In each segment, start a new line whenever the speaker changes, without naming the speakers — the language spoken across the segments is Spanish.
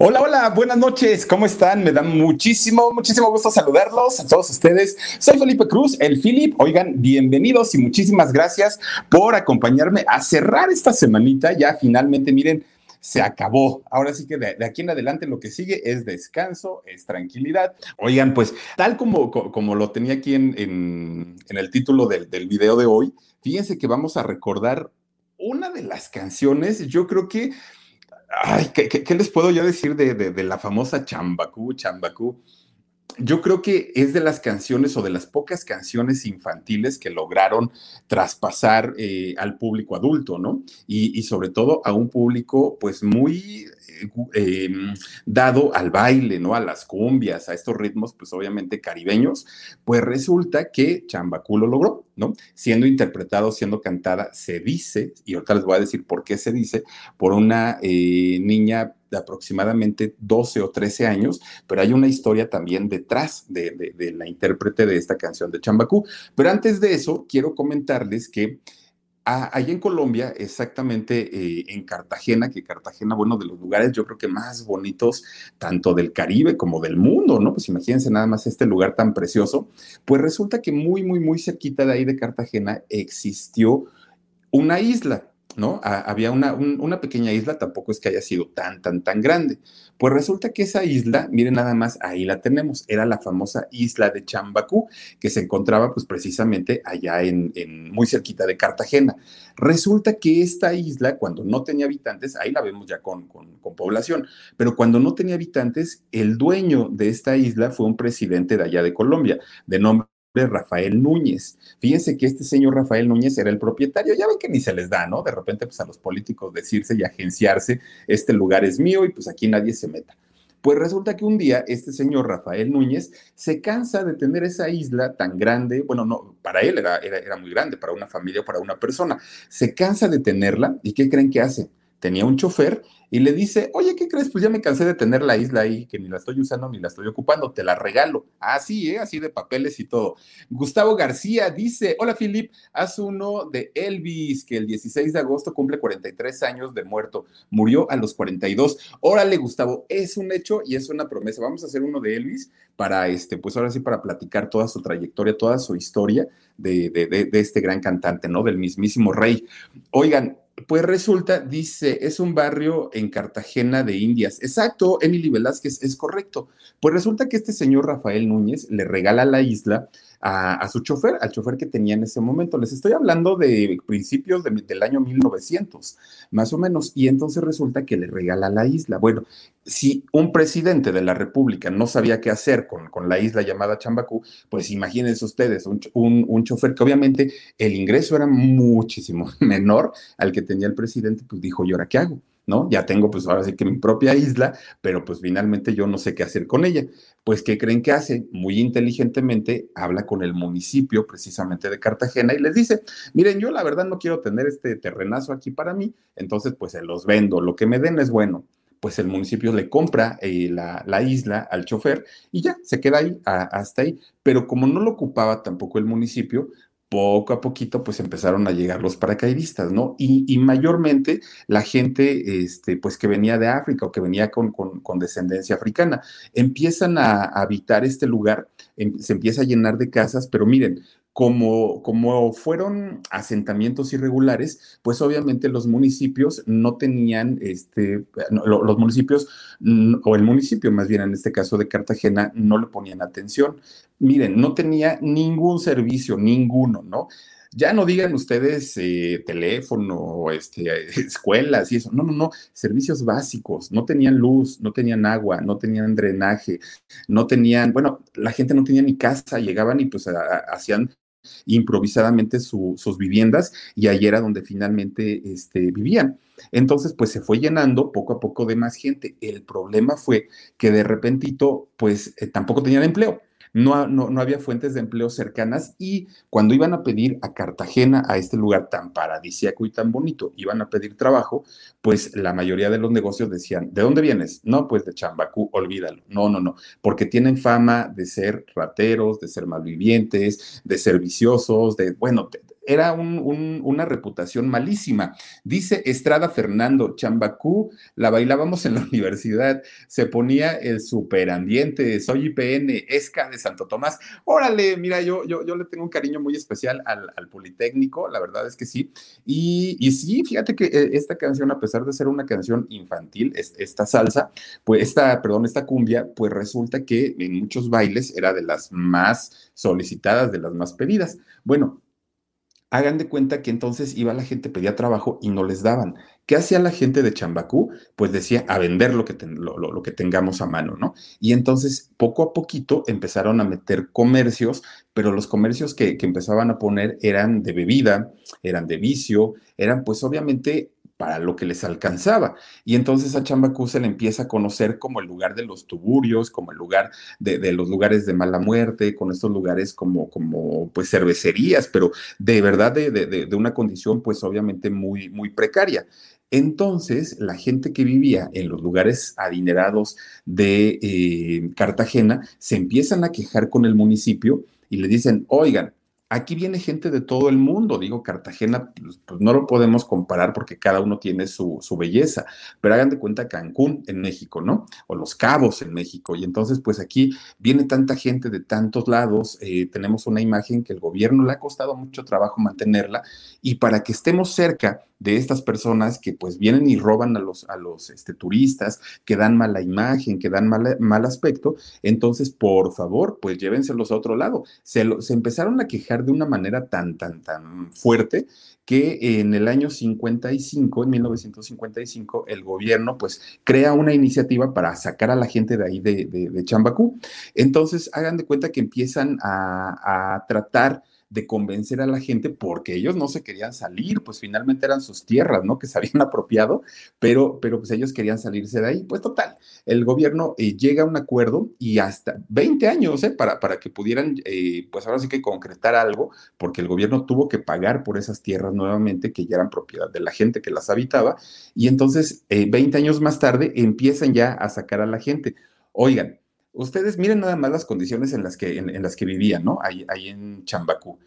Hola, hola, buenas noches, ¿cómo están? Me da muchísimo, muchísimo gusto saludarlos a todos ustedes. Soy Felipe Cruz, el Philip. Oigan, bienvenidos y muchísimas gracias por acompañarme a cerrar esta semanita. Ya finalmente, miren, se acabó. Ahora sí que de, aquí en adelante lo que sigue es descanso, es tranquilidad. Oigan, pues tal como, como lo tenía aquí en, en, el título del, del video de hoy, fíjense que vamos a recordar una de las canciones, yo creo que Ay, ¿qué, les puedo yo decir de, la famosa Chambacú, Chambacú? Yo creo que es de las canciones o de las pocas canciones infantiles que lograron traspasar eh, al público adulto, ¿no? Y, sobre todo a un público pues muy eh, dado al baile, ¿no? A las cumbias, a estos ritmos, pues obviamente caribeños, pues resulta que Chambacú lo logró, ¿no? Siendo interpretado, siendo cantada, se dice, y ahorita les voy a decir por qué se dice, por una eh, niña de aproximadamente 12 o 13 años, pero hay una historia también detrás de, la intérprete de esta canción de Chambacú. Pero antes de eso, quiero comentarles que allí en Colombia, exactamente eh, en Cartagena, que Cartagena, bueno, de los lugares yo creo que más bonitos, tanto del Caribe como del mundo, ¿no? Pues imagínense nada más este lugar tan precioso. Pues resulta que muy, muy, muy cerquita de ahí de Cartagena existió una isla. ¿No? había una, una, pequeña isla, tampoco es que haya sido tan, tan, tan grande. Pues resulta que esa isla, miren nada más, ahí la tenemos, era la famosa isla de Chambacú, que se encontraba pues precisamente allá en, muy cerquita de Cartagena. Resulta que esta isla, cuando no tenía habitantes, ahí la vemos ya con, con población, pero cuando no tenía habitantes, el dueño de esta isla fue un presidente de allá de Colombia, de nombre Rafael Núñez. Fíjense que este señor Rafael Núñez era el propietario, ya ven que ni se les da, ¿no? De repente, pues a los políticos decirse y agenciarse, este lugar es mío y pues aquí nadie se meta. Pues resulta que un día este señor Rafael Núñez se cansa de tener esa isla tan grande, bueno, no, para él era, era, muy grande, para una familia, para una persona, se cansa de tenerla y ¿qué creen que hace? Tenía un chofer y le dice, oye, ¿qué crees? Pues ya me cansé de tener la isla ahí, que ni la estoy usando ni la estoy ocupando, te la regalo. Así, ¿eh? Así de papeles y todo. Gustavo García dice, hola Filip, haz uno de Elvis, que el 16 de agosto cumple 43 años de muerto, murió a los 42. Órale, Gustavo, es un hecho y es una promesa. Vamos a hacer uno de Elvis para, este, pues ahora sí, para platicar toda su trayectoria, toda su historia de, de, de, de este gran cantante, ¿no? Del mismísimo rey. Oigan, pues resulta, dice, es un barrio en Cartagena de Indias. Exacto, Emily Velázquez, es correcto. Pues resulta que este señor Rafael Núñez le regala la isla a, su chofer, al chofer que tenía en ese momento. Les estoy hablando de principios del año 1900, más o menos. Y entonces resulta que le regala la isla. Bueno, si un presidente de la República no sabía qué hacer con, con la isla llamada Chambacú, pues imagínense ustedes, un, un, un, chofer que obviamente el ingreso era muchísimo menor al que tenía el presidente, pues dijo, ¿y ahora qué hago? ¿No? Ya tengo pues ahora sí que mi propia isla, pero pues finalmente yo no sé qué hacer con ella. Pues, ¿qué creen que hace? Muy inteligentemente habla con el municipio precisamente de Cartagena y les dice, miren, yo la verdad no quiero tener este terrenazo aquí para mí, entonces pues se los vendo, lo que me den es bueno pues el municipio le compra eh, la, la, isla al chofer y ya se queda ahí, hasta ahí. Pero como no lo ocupaba tampoco el municipio, poco a poquito pues empezaron a llegar los paracaidistas, ¿no? Y, mayormente la gente, este, pues que venía de África o que venía con, con, descendencia africana, empiezan a, habitar este lugar, em, se empieza a llenar de casas, pero miren, como, como, fueron asentamientos irregulares, pues obviamente los municipios no tenían, este, los municipios, o el municipio más bien en este caso de Cartagena, no le ponían atención. Miren, no tenía ningún servicio, ninguno, ¿no? Ya no digan ustedes eh, teléfono, este, escuelas y eso. No, no, no. Servicios básicos. No tenían luz, no tenían agua, no tenían drenaje, no tenían, bueno, la gente no tenía ni casa. Llegaban y pues hacían improvisadamente sus viviendas y ahí era donde finalmente este, vivían. Entonces, pues se fue llenando poco a poco de más gente. El problema fue que de repentito, pues eh, tampoco tenían empleo no, no, había fuentes de empleo cercanas y cuando iban a pedir a Cartagena, a este lugar tan paradisíaco y tan bonito, iban a pedir trabajo, pues la mayoría de los negocios decían, ¿de dónde vienes? No, pues de Chambacú, olvídalo. No, no, no, porque tienen fama de ser rateros, de ser malvivientes, de ser viciosos, de, bueno, era una reputación malísima. Dice Estrada Fernando, Chambacú, la bailábamos en la universidad, se ponía el superambiente, soy IPN, ESCA de Santo Tomás. Órale, mira, yo, yo, yo le tengo un cariño muy especial al, Politécnico, la verdad es que sí. Y, y, sí, fíjate que eh, esta canción, a pesar de ser una canción infantil, esta salsa, pues esta, perdón, esta cumbia, pues resulta que en muchos bailes era de las más solicitadas, de las más pedidas. Bueno, hagan de cuenta que entonces iba la gente, pedía trabajo y no les daban. ¿Qué hacía la gente de Chambacú? Pues decía a vender lo que, lo, que tengamos a mano, ¿no? Y entonces poco a poquito empezaron a meter comercios, pero los comercios que, que empezaban a poner eran de bebida, eran de vicio, eran pues obviamente para lo que les alcanzaba. Y entonces a Chambacú se le empieza a conocer como el lugar de los tuburios, como el lugar de, los lugares de mala muerte, con estos lugares como, como pues cervecerías, pero de verdad de, de una condición pues obviamente muy, muy precaria. Entonces, la gente que vivía en los lugares adinerados de eh, Cartagena se empiezan a quejar con el municipio y le dicen, oigan, Aquí viene gente de todo el mundo, digo, Cartagena, pues, pues, no lo podemos comparar porque cada uno tiene su, belleza, pero hagan de cuenta Cancún en México, ¿no? O Los Cabos en México. Y entonces, pues aquí viene tanta gente de tantos lados, eh, tenemos una imagen que el gobierno le ha costado mucho trabajo mantenerla y para que estemos cerca de estas personas que pues vienen y roban a los, a los este, turistas, que dan mala imagen, que dan mal aspecto, entonces por favor, pues llévenselos a otro lado. Se, se empezaron a quejar de una manera tan, tan, tan fuerte que en el año 55, en 1955, el gobierno pues crea una iniciativa para sacar a la gente de ahí de, de, Chambacú. Entonces, hagan de cuenta que empiezan a, a tratar de convencer a la gente porque ellos no se querían salir, pues finalmente eran sus tierras, ¿no? Que se habían apropiado, pero, pero pues ellos querían salirse de ahí. Pues total, el gobierno eh, llega a un acuerdo y hasta 20 años, ¿eh? Para, para que pudieran, eh, pues ahora sí que concretar algo, porque el gobierno tuvo que pagar por esas tierras nuevamente que ya eran propiedad de la gente que las habitaba. Y entonces, 20 años más tarde, empiezan ya a sacar a la gente. Oigan, Ustedes miren nada más las condiciones en las que, en, las que vivían, ¿no? Ahí, ahí en Chambacú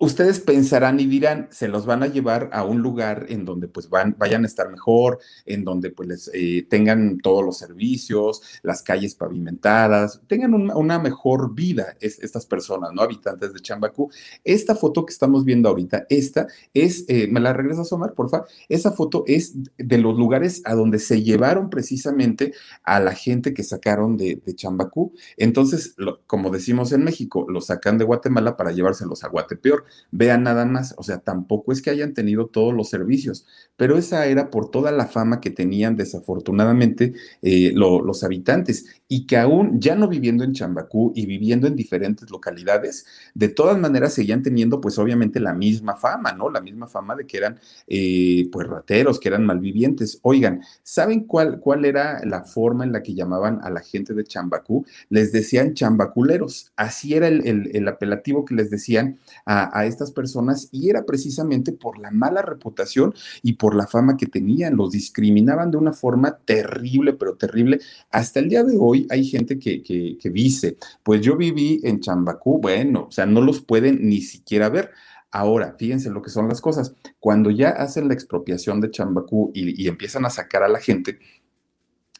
ustedes pensarán y dirán, se los van a llevar a un lugar en donde pues van, vayan a estar mejor, en donde pues les, eh, tengan todos los servicios, las calles pavimentadas, tengan una mejor vida estas personas, ¿no? Habitantes de Chambacú. Esta foto que estamos viendo ahorita, esta es, eh, ¿me la regresas, Omar, por favor? Esa foto es de los lugares a donde se llevaron precisamente a la gente que sacaron de, de Chambacú. Entonces, como decimos en México, los sacan de Guatemala para llevárselos a Guatepeor vean nada más, o sea, tampoco es que hayan tenido todos los servicios, pero esa era por toda la fama que tenían desafortunadamente eh, los habitantes y que aún ya no viviendo en Chambacú y viviendo en diferentes localidades, de todas maneras seguían teniendo pues obviamente la misma fama, ¿no? La misma fama de que eran eh, pues rateros, que eran malvivientes. Oigan, ¿saben cuál, cuál era la forma en la que llamaban a la gente de Chambacú? Les decían chambaculeros, así era el, apelativo que les decían a, a estas personas y era precisamente por la mala reputación y por la fama que tenían, los discriminaban de una forma terrible, pero terrible. Hasta el día de hoy hay gente que, que, dice, pues yo viví en Chambacú, bueno, o sea, no los pueden ni siquiera ver. Ahora, fíjense lo que son las cosas. Cuando ya hacen la expropiación de Chambacú y, empiezan a sacar a la gente,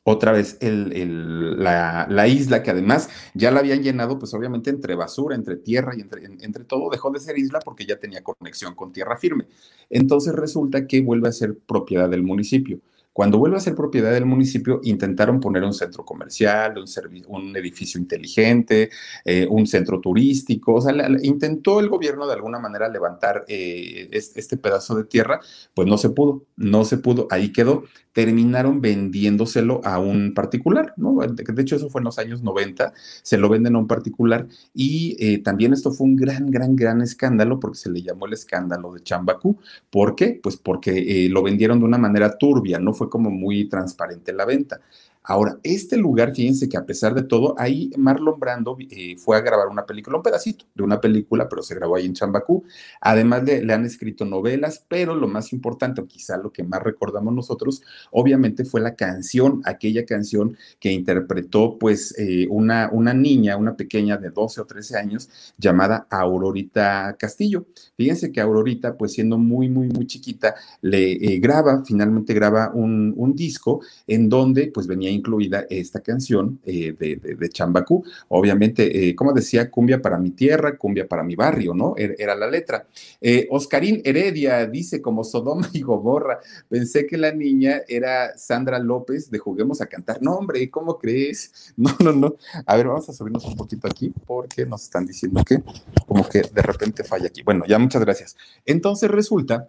otra vez la, isla, que además ya la habían llenado, pues obviamente entre basura, entre tierra y entre, entre, todo, dejó de ser isla porque ya tenía conexión con tierra firme. Entonces resulta que vuelve a ser propiedad del municipio. Cuando vuelve a ser propiedad del municipio, intentaron poner un centro comercial, un, edificio inteligente, eh, un centro turístico. O sea, intentó el gobierno de alguna manera levantar eh, este pedazo de tierra, pues no se pudo, no se pudo, ahí quedó terminaron vendiéndoselo a un particular, ¿no? De hecho, eso fue en los años 90, se lo venden a un particular y eh, también esto fue un gran, gran, gran escándalo porque se le llamó el escándalo de Chambacú. ¿Por qué? Pues porque eh, lo vendieron de una manera turbia, no fue como muy transparente la venta. Ahora, este lugar, fíjense que a pesar de todo, ahí Marlon Brando eh, fue a grabar una película, un pedacito de una película, pero se grabó ahí en Chambacú. Además de, le han escrito novelas, pero lo más importante, o quizá lo que más recordamos nosotros, obviamente fue la canción, aquella canción que interpretó pues eh, una, una niña, una pequeña de 12 o 13 años, llamada Aurorita Castillo. Fíjense que Aurorita, pues siendo muy, muy, muy chiquita, le eh, graba, finalmente graba un, un disco en donde pues venía incluida esta canción eh, de, de, Chambacú. Obviamente, eh, como decía, cumbia para mi tierra, cumbia para mi barrio, ¿no? Er, era, la letra. Eh, Oscarín Heredia dice como Sodoma y Gomorra, pensé que la niña era Sandra López de Juguemos a Cantar. No, hombre, ¿cómo crees? No, no, no. A ver, vamos a subirnos un poquito aquí porque nos están diciendo que como que de repente falla aquí. Bueno, ya muchas gracias. Entonces resulta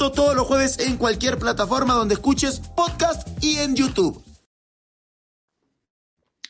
Todos los jueves en cualquier plataforma donde escuches podcast y en YouTube.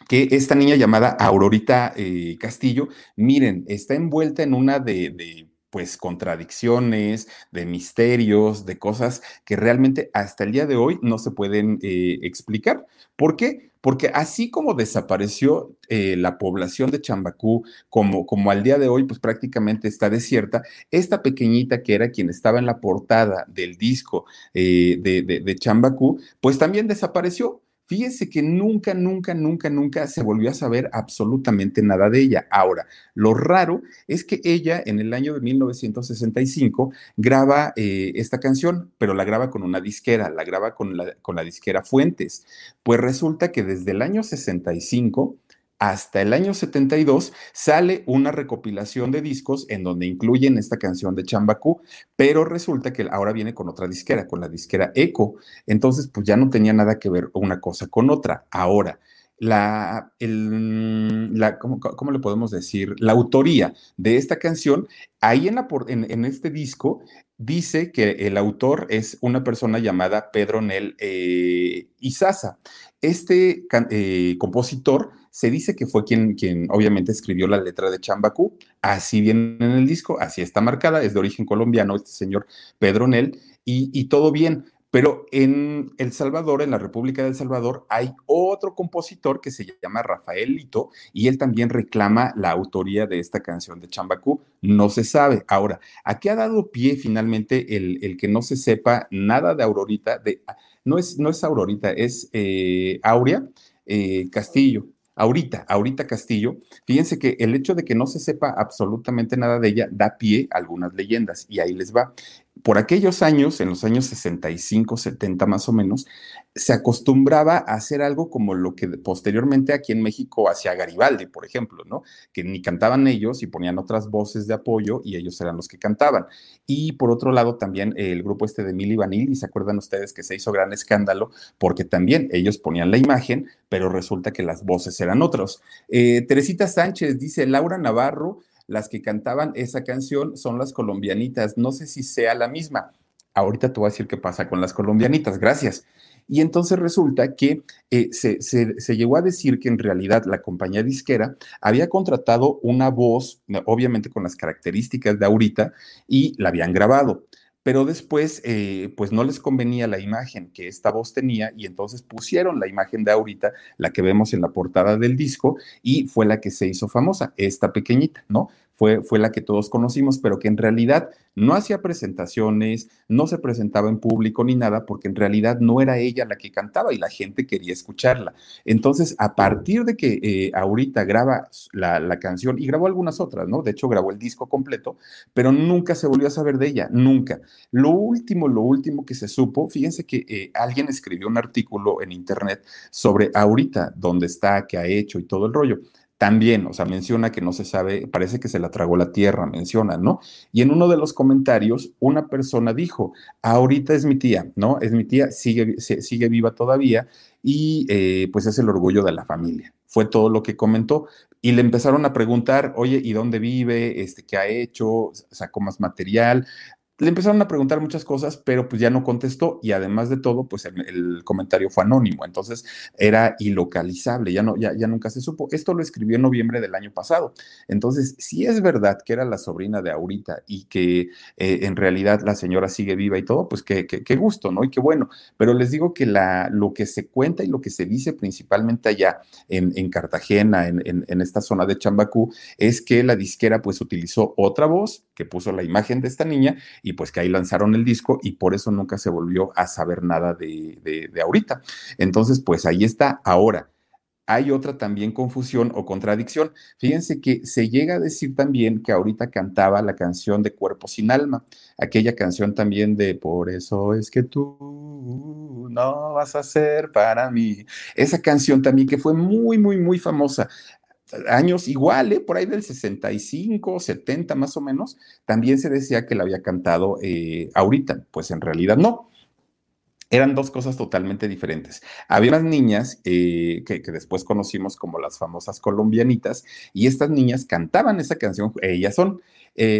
Que esta niña llamada Aurorita eh, Castillo, miren, está envuelta en una de, pues contradicciones, de misterios, de cosas que realmente hasta el día de hoy no se pueden eh, explicar. ¿Por qué? Porque así como desapareció eh, la población de Chambacú, como, como al día de hoy, pues prácticamente está desierta, esta pequeñita que era quien estaba en la portada del disco eh, de, de Chambacú, pues también desapareció. Fíjense que nunca, nunca, nunca, nunca se volvió a saber absolutamente nada de ella. Ahora, lo raro es que ella en el año de 1965 graba eh, esta canción, pero la graba con una disquera, la graba con la, con la disquera Fuentes. Pues resulta que desde el año 65 hasta el año 72 sale una recopilación de discos en donde incluyen esta canción de Chambacú, pero resulta que ahora viene con otra disquera, con la disquera Eco. Entonces, pues ya no tenía nada que ver una cosa con otra. Ahora, la, la ¿cómo, le podemos decir? La autoría de esta canción, ahí en, la, en, este disco dice que el autor es una persona llamada Pedro Nel eh, Izaza. Este eh, compositor se dice que fue quien, quien obviamente escribió la letra de Chambacú, así viene en el disco, así está marcada, es de origen colombiano este señor Pedro Nel, y, todo bien. Pero en El Salvador, en la República del Salvador, hay otro compositor que se llama Rafael Lito y él también reclama la autoría de esta canción de Chambacú. No se sabe. Ahora, ¿a qué ha dado pie finalmente el, el que no se sepa nada de Aurorita? De, no, es, no es Aurorita, es eh, Aurea eh, Castillo ahorita, ahorita Castillo, fíjense que el hecho de que no se sepa absolutamente nada de ella da pie a algunas leyendas y ahí les va por aquellos años, en los años 65, 70 más o menos, se acostumbraba a hacer algo como lo que posteriormente aquí en México hacía Garibaldi, por ejemplo, ¿no? Que ni cantaban ellos y ponían otras voces de apoyo y ellos eran los que cantaban. Y por otro lado también el grupo este de Milly Vanilli, ¿se acuerdan ustedes que se hizo gran escándalo? Porque también ellos ponían la imagen, pero resulta que las voces eran otros. Eh, Teresita Sánchez dice, Laura Navarro las que cantaban esa canción son las colombianitas. No sé si sea la misma. Ahorita te voy a decir qué pasa con las colombianitas. Gracias. Y entonces resulta que eh, se, se, llegó a decir que en realidad la compañía disquera había contratado una voz, obviamente con las características de ahorita, y la habían grabado pero después eh, pues no les convenía la imagen que esta voz tenía y entonces pusieron la imagen de ahorita, la que vemos en la portada del disco y fue la que se hizo famosa, esta pequeñita, ¿no? Fue, fue la que todos conocimos, pero que en realidad no hacía presentaciones, no se presentaba en público ni nada, porque en realidad no era ella la que cantaba y la gente quería escucharla. Entonces, a partir de que eh, ahorita graba la, canción y grabó algunas otras, ¿no? De hecho, grabó el disco completo, pero nunca se volvió a saber de ella, nunca. Lo último, lo último que se supo, fíjense que eh, alguien escribió un artículo en internet sobre ahorita, dónde está, qué ha hecho y todo el rollo también, o sea, menciona que no se sabe, parece que se la tragó la tierra, menciona, ¿no? Y en uno de los comentarios, una persona dijo, ahorita es mi tía, ¿no? Es mi tía, sigue, sigue viva todavía y eh, pues es el orgullo de la familia. Fue todo lo que comentó. Y le empezaron a preguntar, oye, ¿y dónde vive? Este, ¿Qué ha hecho? ¿Sacó más material? Le empezaron a preguntar muchas cosas, pero pues ya no contestó y además de todo, pues el, comentario fue anónimo, entonces era ilocalizable, ya, no, ya, nunca se supo. Esto lo escribió en noviembre del año pasado. Entonces, si es verdad que era la sobrina de Aurita y que eh, en realidad la señora sigue viva y todo, pues qué, qué, gusto, ¿no? Y qué bueno. Pero les digo que la, lo que se cuenta y lo que se dice principalmente allá en, en Cartagena, en, en, en esta zona de Chambacú, es que la disquera pues utilizó otra voz puso la imagen de esta niña y pues que ahí lanzaron el disco y por eso nunca se volvió a saber nada de, ahorita. Entonces, pues ahí está ahora hay otra también confusión o contradicción. Fíjense que se llega a decir también que ahorita cantaba la canción de Cuerpo sin Alma, aquella canción también de Por eso es que tú no vas a ser para mí. Esa canción también que fue muy, muy, muy famosa años igual, ¿eh? por ahí del 65, 70 más o menos, también se decía que la había cantado eh, ahorita, pues en realidad no. Eran dos cosas totalmente diferentes. Había unas niñas eh, que, después conocimos como las famosas colombianitas, y estas niñas cantaban esa canción, ellas son,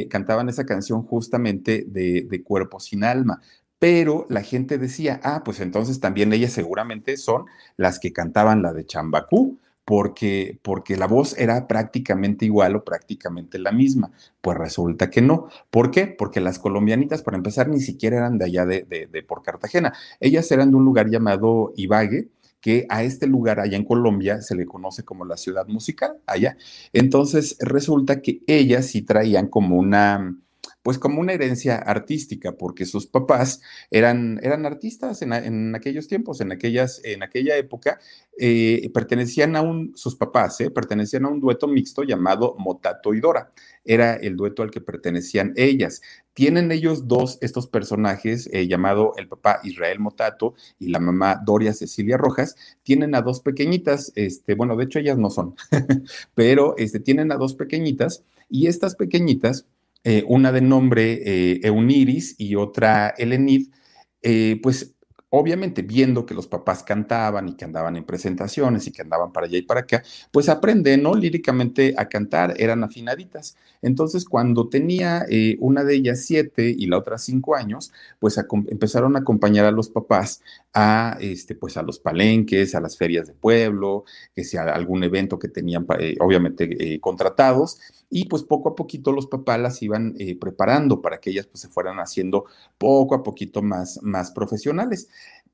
cantaban esa canción justamente de, de Cuerpo sin Alma, pero la gente decía, ah, pues entonces también ellas seguramente son las que cantaban la de Chambacú, porque, porque la voz era prácticamente igual o prácticamente la misma. Pues resulta que no. ¿Por qué? Porque las colombianitas, para empezar, ni siquiera eran de allá de, de, por Cartagena. Ellas eran de un lugar llamado Ibague, que a este lugar allá en Colombia se le conoce como la ciudad musical, allá. Entonces resulta que ellas sí traían como una, pues como una herencia artística, porque sus papás eran, eran artistas en, aquellos tiempos, en, aquellas, en aquella época, eh, pertenecían a un, sus papás, eh, pertenecían a un dueto mixto llamado Motato y Dora. Era el dueto al que pertenecían ellas. Tienen ellos dos, estos personajes, eh, llamado el papá Israel Motato y la mamá Doria Cecilia Rojas, tienen a dos pequeñitas, este, bueno, de hecho ellas no son, pero este, tienen a dos pequeñitas y estas pequeñitas, eh, una de nombre eh, Euniris y otra Elenid, eh, pues obviamente viendo que los papás cantaban y que andaban en presentaciones y que andaban para allá y para acá, pues aprenden, ¿no? Líricamente a cantar, eran afinaditas. Entonces, cuando tenía una de ellas siete y la otra cinco años, pues empezaron a acompañar a los papás a, este, pues a los palenques, a las ferias de pueblo, que sea algún evento que tenían, obviamente, contratados y pues poco a poquito los papás las iban eh, preparando para que ellas pues se fueran haciendo poco a poquito más, más profesionales.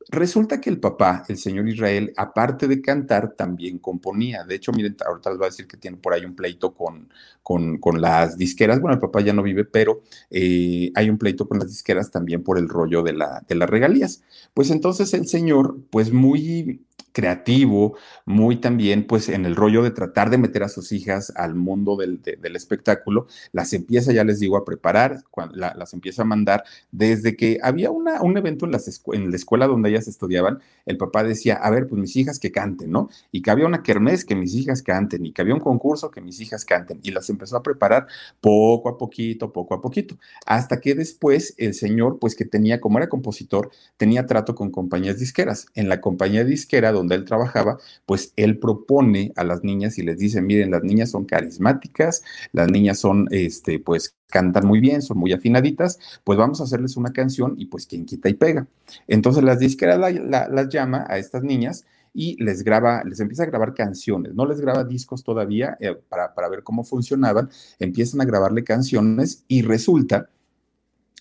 Resulta que el papá, el señor Israel, aparte de cantar, también componía. De hecho, miren, ahorita les voy a decir que tiene por ahí un pleito con, con, con las disqueras. Bueno, el papá ya no vive, pero eh, hay un pleito con las disqueras también por el rollo de, la, de las regalías. Pues entonces el señor, pues muy creativo, muy también pues en el rollo de tratar de meter a sus hijas al mundo del, espectáculo, las empieza, ya les digo, a preparar, las empieza a mandar desde que había una, un evento en, las en la escuela donde ellas estudiaban, el papá decía, a ver, pues mis hijas que canten, ¿no? Y que había una kermés que mis hijas canten, y que había un concurso que mis hijas canten, y las empezó a preparar poco a poquito, poco a poquito, hasta que después el señor, pues que tenía, como era compositor, tenía trato con compañías disqueras. En la compañía disquera donde él trabajaba, pues él propone a las niñas y les dice, miren, las niñas son carismáticas, las niñas son, este, pues cantan muy bien, son muy afinaditas, pues vamos a hacerles una canción y pues quien quita y pega. Entonces las disqueras las llama a estas niñas y les graba, les empieza a grabar canciones, no les graba discos todavía eh, para, para ver cómo funcionaban, empiezan a grabarle canciones y resulta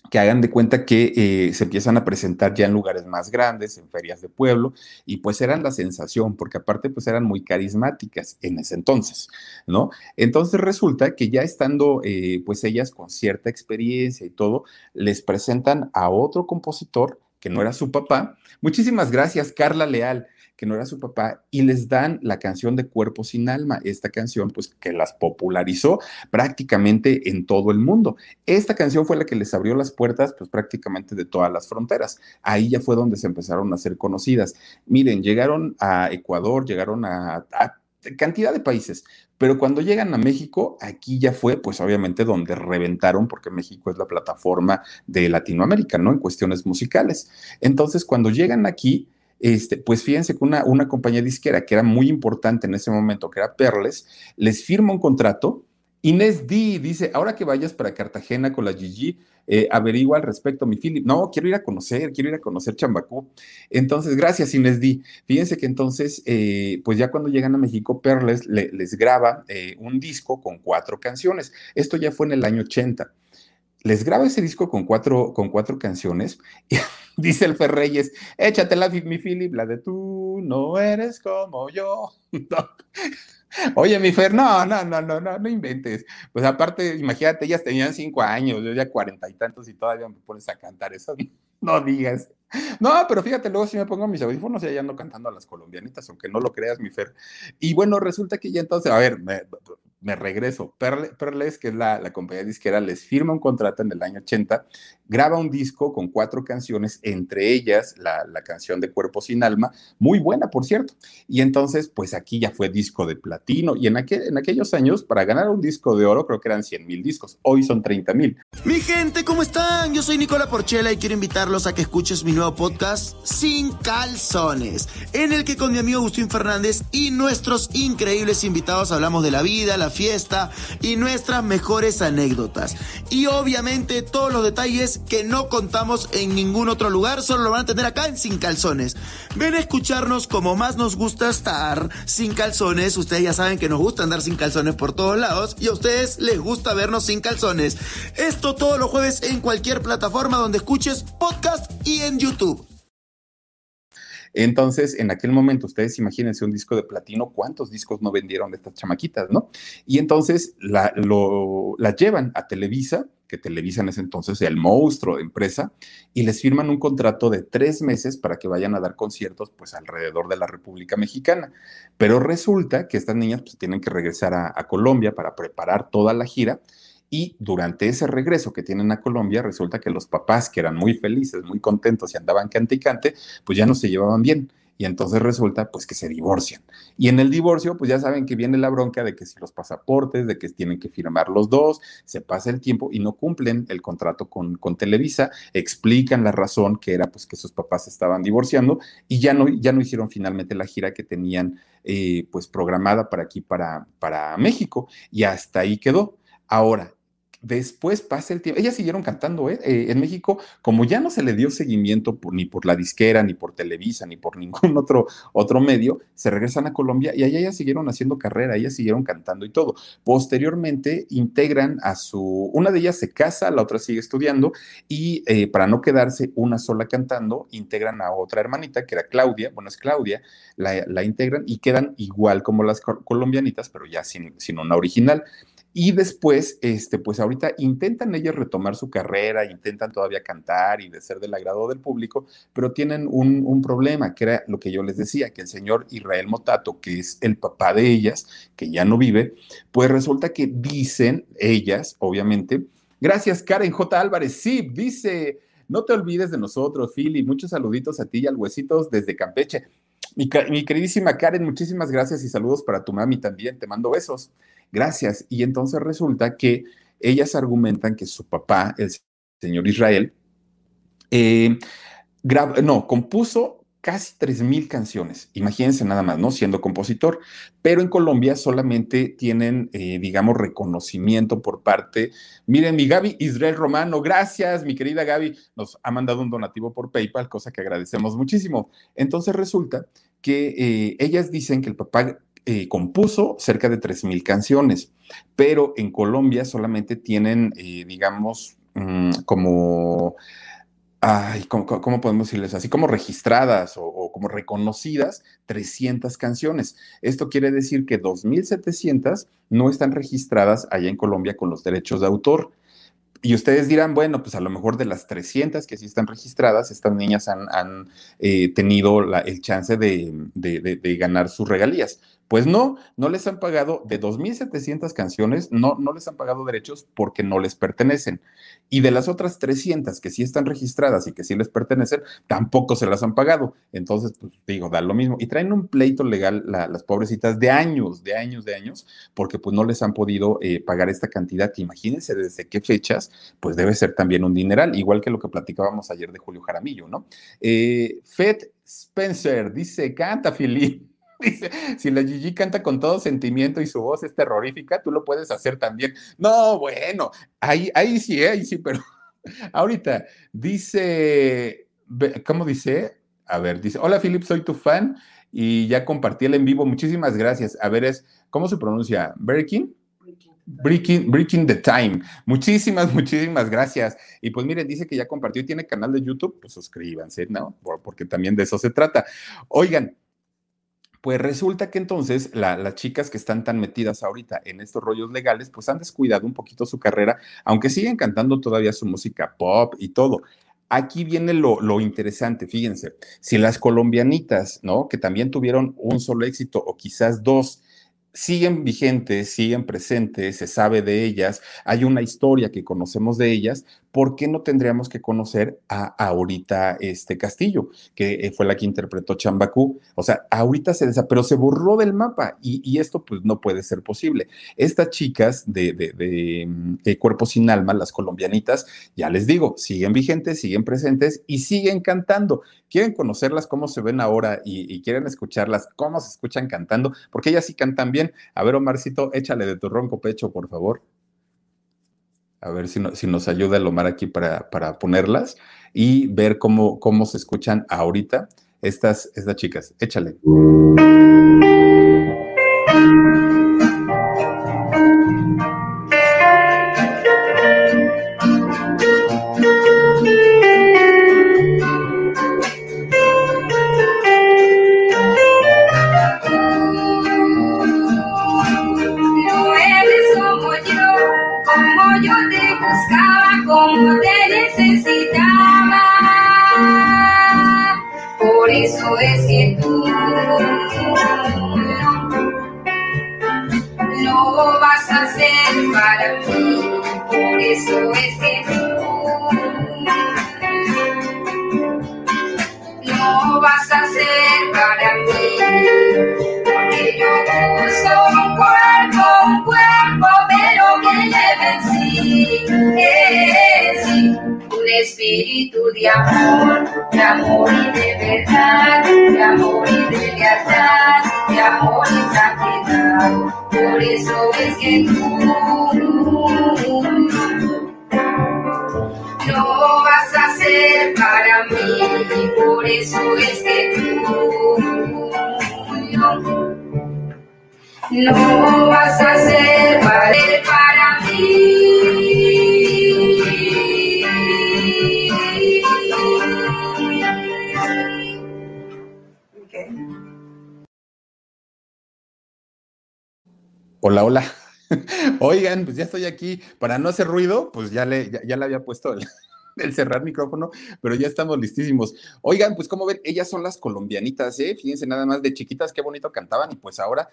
que hagan de cuenta que eh, se empiezan a presentar ya en lugares más grandes, en ferias de pueblo, y pues eran la sensación, porque aparte pues eran muy carismáticas en ese entonces, ¿no? Entonces resulta que ya estando eh, pues ellas con cierta experiencia y todo, les presentan a otro compositor que no era su papá. Muchísimas gracias, Carla Leal que no era su papá, y les dan la canción de Cuerpo sin Alma, esta canción pues que las popularizó prácticamente en todo el mundo. Esta canción fue la que les abrió las puertas pues prácticamente de todas las fronteras. Ahí ya fue donde se empezaron a ser conocidas. Miren, llegaron a Ecuador, llegaron a, cantidad de países. Pero cuando llegan a México, aquí ya fue, pues obviamente, donde reventaron, porque México es la plataforma de Latinoamérica, ¿no? En cuestiones musicales. Entonces, cuando llegan aquí, este, pues fíjense que una, una compañía disquera que era muy importante en ese momento, que era Perles, les firma un contrato. Inés D dice, ahora que vayas para Cartagena con la Gigi, eh, averigua al respecto, mi Philip. No, quiero ir a conocer, quiero ir a conocer Chambacú. Entonces, gracias, Inés D. Fíjense que entonces, eh, pues ya cuando llegan a México, Perles les graba eh, un disco con cuatro canciones. Esto ya fue en el año 80 les graba ese disco con cuatro, con cuatro canciones. dice el Ferreyes, échatela, mi Philip, la de tú no eres como yo. Oye, mi Fer, no, no, no, no, no, no inventes. Pues aparte, imagínate, ellas tenían cinco años, yo ya cuarenta y tantos y todavía me pones a cantar eso. No digas. No, pero fíjate, luego si me pongo mis audífonos y ya ando cantando a las colombianitas, aunque no lo creas, mi Fer. Y bueno, resulta que ya entonces, a ver, me, regreso. Perles, que es la, la, compañía disquera, les firma un contrato en el año 80, graba un disco con cuatro canciones, entre ellas la, la, canción de Cuerpo sin Alma, muy buena, por cierto. Y entonces, pues aquí ya fue disco de platino. Y en, aquel, en aquellos años, para ganar un disco de oro, creo que eran 100 mil discos. Hoy son 30 mil.
Mi gente, ¿cómo están? Yo soy Nicola Porchela y quiero invitarlos a que escuches mi nuevo podcast Sin Calzones, en el que con mi amigo Agustín Fernández y nuestros increíbles invitados hablamos de la vida, la fiesta y nuestras mejores anécdotas. Y obviamente todos los detalles que no contamos en ningún otro lugar, solo lo van a tener acá en Sin Calzones. Ven a escucharnos como más nos gusta estar sin calzones. Ustedes ya saben que nos gusta andar sin calzones por todos lados y a ustedes les gusta vernos sin calzones. Esto todos los jueves en cualquier plataforma donde escuches podcast y en YouTube.
Entonces, en aquel momento, ustedes imagínense un disco de platino, ¿cuántos discos no vendieron de estas chamaquitas, no? Y entonces la, llevan a Televisa, que Televisa en ese entonces el monstruo de empresa, y les firman un contrato de tres meses para que vayan a dar conciertos, pues, alrededor de la República Mexicana. Pero resulta que estas niñas, pues, tienen que regresar a Colombia para preparar toda la gira, y durante ese regreso que tienen a Colombia, resulta que los papás, que eran muy felices, muy contentos y andaban cante y cante, pues ya no se llevaban bien. Y entonces resulta pues que se divorcian. Y en el divorcio, pues ya saben que viene la bronca de que si los pasaportes, de que tienen que firmar los dos, se pasa el tiempo y no cumplen el contrato con, con Televisa, explican la razón que era pues que sus papás estaban divorciando y ya no, ya no hicieron finalmente la gira que tenían eh, pues programada para aquí, para, para México. Y hasta ahí quedó. Ahora, Después pasa el tiempo. Ellas siguieron cantando ¿eh? Eh, en México, como ya no se le dio seguimiento ni por la disquera, ni por Televisa, ni por ningún otro, otro medio, se regresan a Colombia y allá ellas siguieron haciendo carrera, ellas siguieron cantando y todo. Posteriormente integran a su, una de ellas se casa, la otra sigue estudiando y eh, para no quedarse una sola cantando, integran a otra hermanita que era Claudia, bueno es Claudia, la, la integran y quedan igual como las colombianitas, pero ya sin, sin una original. Y después, este, pues ahorita intentan ellas retomar su carrera, intentan todavía cantar y de ser del agrado del público, pero tienen un, un, problema, que era lo que yo les decía, que el señor Israel Motato, que es el papá de ellas, que ya no vive, pues resulta que dicen ellas, obviamente, gracias Karen J. Álvarez, sí, dice, no te olvides de nosotros, Philly, muchos saluditos a ti y al Huesitos desde Campeche. Mi, mi queridísima Karen, muchísimas gracias y saludos para tu mami también, te mando besos gracias. Y entonces resulta que ellas argumentan que su papá, el señor Israel, eh, no, compuso casi 3.000 canciones, imagínense nada más, ¿no? Siendo compositor, pero en Colombia solamente tienen, eh, digamos, reconocimiento por parte, miren, mi Gaby Israel Romano, gracias, mi querida Gaby, nos ha mandado un donativo por PayPal, cosa que agradecemos muchísimo. Entonces resulta que eh, ellas dicen que el papá eh, compuso cerca de 3.000 canciones, pero en Colombia solamente tienen, eh, digamos, mmm, como, ay, ¿cómo, ¿cómo, podemos decirles? Así como registradas o, como reconocidas 300 canciones. Esto quiere decir que 2.700 no están registradas allá en Colombia con los derechos de autor. Y ustedes dirán, bueno, pues a lo mejor de las 300 que sí están registradas, estas niñas han, eh, tenido el chance de, ganar sus regalías. Pues no, no les han pagado de 2.700 canciones, no, no les han pagado derechos porque no les pertenecen. Y de las otras 300 que sí están registradas y que sí les pertenecen, tampoco se las han pagado. Entonces, pues digo, da lo mismo. Y traen un pleito legal las pobrecitas de años, de años, de años, porque pues no les han podido eh, pagar esta cantidad imagínense desde qué fechas, pues debe ser también un dineral, igual que lo que platicábamos ayer de Julio Jaramillo, ¿no? Eh, Fed Spencer dice, canta, Philip. Dice, si la Gigi canta con todo sentimiento y su voz es terrorífica, tú lo puedes hacer también. No, bueno, ahí, ahí sí, ahí sí, pero ahorita dice, ¿cómo dice? A ver, dice, hola Philip, soy tu fan y ya compartí el en vivo. Muchísimas gracias. A ver, es, ¿cómo se pronuncia? ¿Breaking? Breaking, Breaking the Time. Muchísimas, muchísimas gracias. Y pues miren, dice que ya compartió y tiene canal de YouTube, pues suscríbanse, ¿no? Porque también de eso se trata. Oigan, pues resulta que entonces las chicas que están tan metidas ahorita en estos rollos legales, pues han descuidado un poquito su carrera, aunque siguen cantando todavía su música pop y todo. Aquí viene lo, lo, interesante, fíjense, si las colombianitas, ¿no? Que también tuvieron un solo éxito o quizás dos, siguen vigentes, siguen presentes, se sabe de ellas, hay una historia que conocemos de ellas, ¿por qué no tendríamos que conocer a ahorita este Castillo, que eh, fue la que interpretó Chambacú? O sea, ahorita se desa, pero se borró del mapa y, esto pues no puede ser posible. Estas chicas de, de, mm, Cuerpo Sin Alma, las colombianitas, ya les digo, siguen vigentes, siguen presentes y siguen cantando. ¿Quieren conocerlas cómo se ven ahora y, y quieren escucharlas cómo se escuchan cantando? Porque ellas sí cantan bien. A ver, Omarcito, échale de tu ronco pecho, por favor. A ver si, nos ayuda el Omar aquí para, ponerlas y ver cómo, cómo se escuchan ahorita estas, estas chicas. Échale.
Por eso es que tú no vas a ser para mí. Por eso es que tú no, vas a ser para, para mí.
Hola, hola. Oigan, pues ya estoy aquí. Para no hacer ruido, pues ya le, ya, le había puesto el, cerrar micrófono, pero ya estamos listísimos. Oigan, pues como ven, ellas son las colombianitas, ¿eh? Fíjense nada más de chiquitas, qué bonito cantaban y pues ahora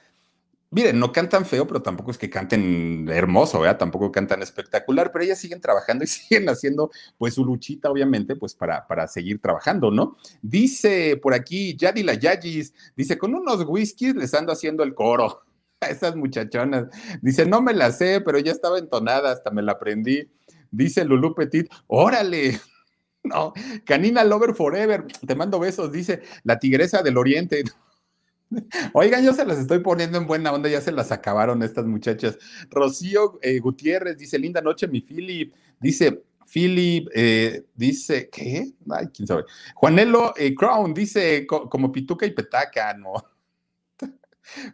Miren, no cantan feo, pero tampoco es que canten hermoso, ¿verdad? Tampoco cantan espectacular, pero ellas siguen trabajando y siguen haciendo pues su luchita, obviamente, pues para, para seguir trabajando, ¿no? Dice por aquí Yadila Yagis, dice, con unos whiskies les ando haciendo el coro esas muchachonas. Dice, no me la sé, pero ya estaba entonada, hasta me la aprendí. Dice Lulu Petit, órale. No, Canina Lover Forever, te mando besos, dice la tigresa del oriente. Oigan, yo se las estoy poniendo en buena onda, ya se las acabaron estas muchachas. Rocío eh, Gutiérrez dice, linda noche, mi Philip. Dice, Philip, eh, dice, ¿qué? Ay, quién sabe. Juanelo eh, Crown dice, como pituca y petaca, ¿no?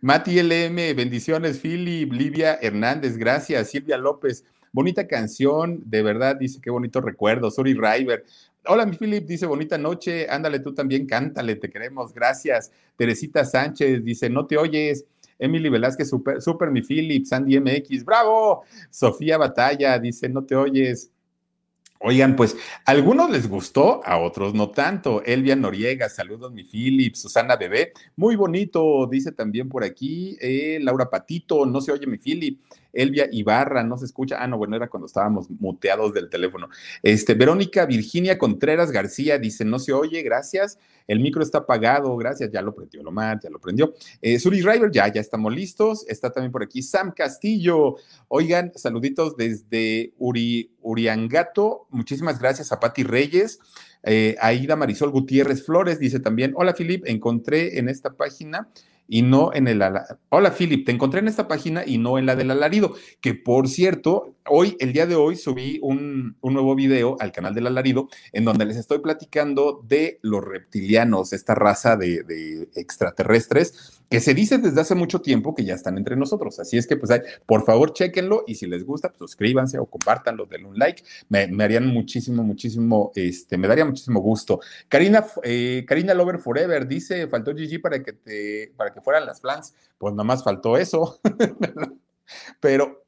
Mati LM, bendiciones, Philip, Livia Hernández, gracias, Silvia López, bonita canción, de verdad, dice qué bonito recuerdo, Suri River. Hola, mi Philip, dice bonita noche, ándale tú también, cántale, te queremos, gracias. Teresita Sánchez dice, no te oyes. Emily Velázquez, super, super mi Philip, Sandy MX, bravo. Sofía Batalla dice, no te oyes. Oigan, pues a algunos les gustó, a otros no tanto. Elvia Noriega, saludos mi Philip, Susana Bebé, muy bonito, dice también por aquí, eh, Laura Patito, no se oye mi Philip. Elvia Ibarra, no se escucha. Ah, no, bueno, era cuando estábamos muteados del teléfono. Este, Verónica Virginia Contreras García dice: No se oye, gracias. El micro está apagado, gracias. Ya lo prendió Lomar, ya lo prendió. Eh, River, ya, ya estamos listos. Está también por aquí Sam Castillo. Oigan, saluditos desde Uri, Uriangato. Muchísimas gracias a Patti Reyes. Eh, Aida Marisol Gutiérrez Flores dice también: Hola, Filip, encontré en esta página y no en el... Hola, Philip, te encontré en esta página y no en la del alarido, que por cierto, hoy, el día de hoy, subí un, nuevo video al canal del alarido en donde les estoy platicando de los reptilianos, esta raza de, de extraterrestres que se dice desde hace mucho tiempo que ya están entre nosotros. Así es que, pues, por favor, chéquenlo y si les gusta, pues suscríbanse o compártanlo, denle un like. Me, harían muchísimo, muchísimo, este, me daría muchísimo gusto. Karina, eh, Karina Lover Forever dice, faltó GG para que te, para que fueran las plans. Pues nomás faltó eso. Pero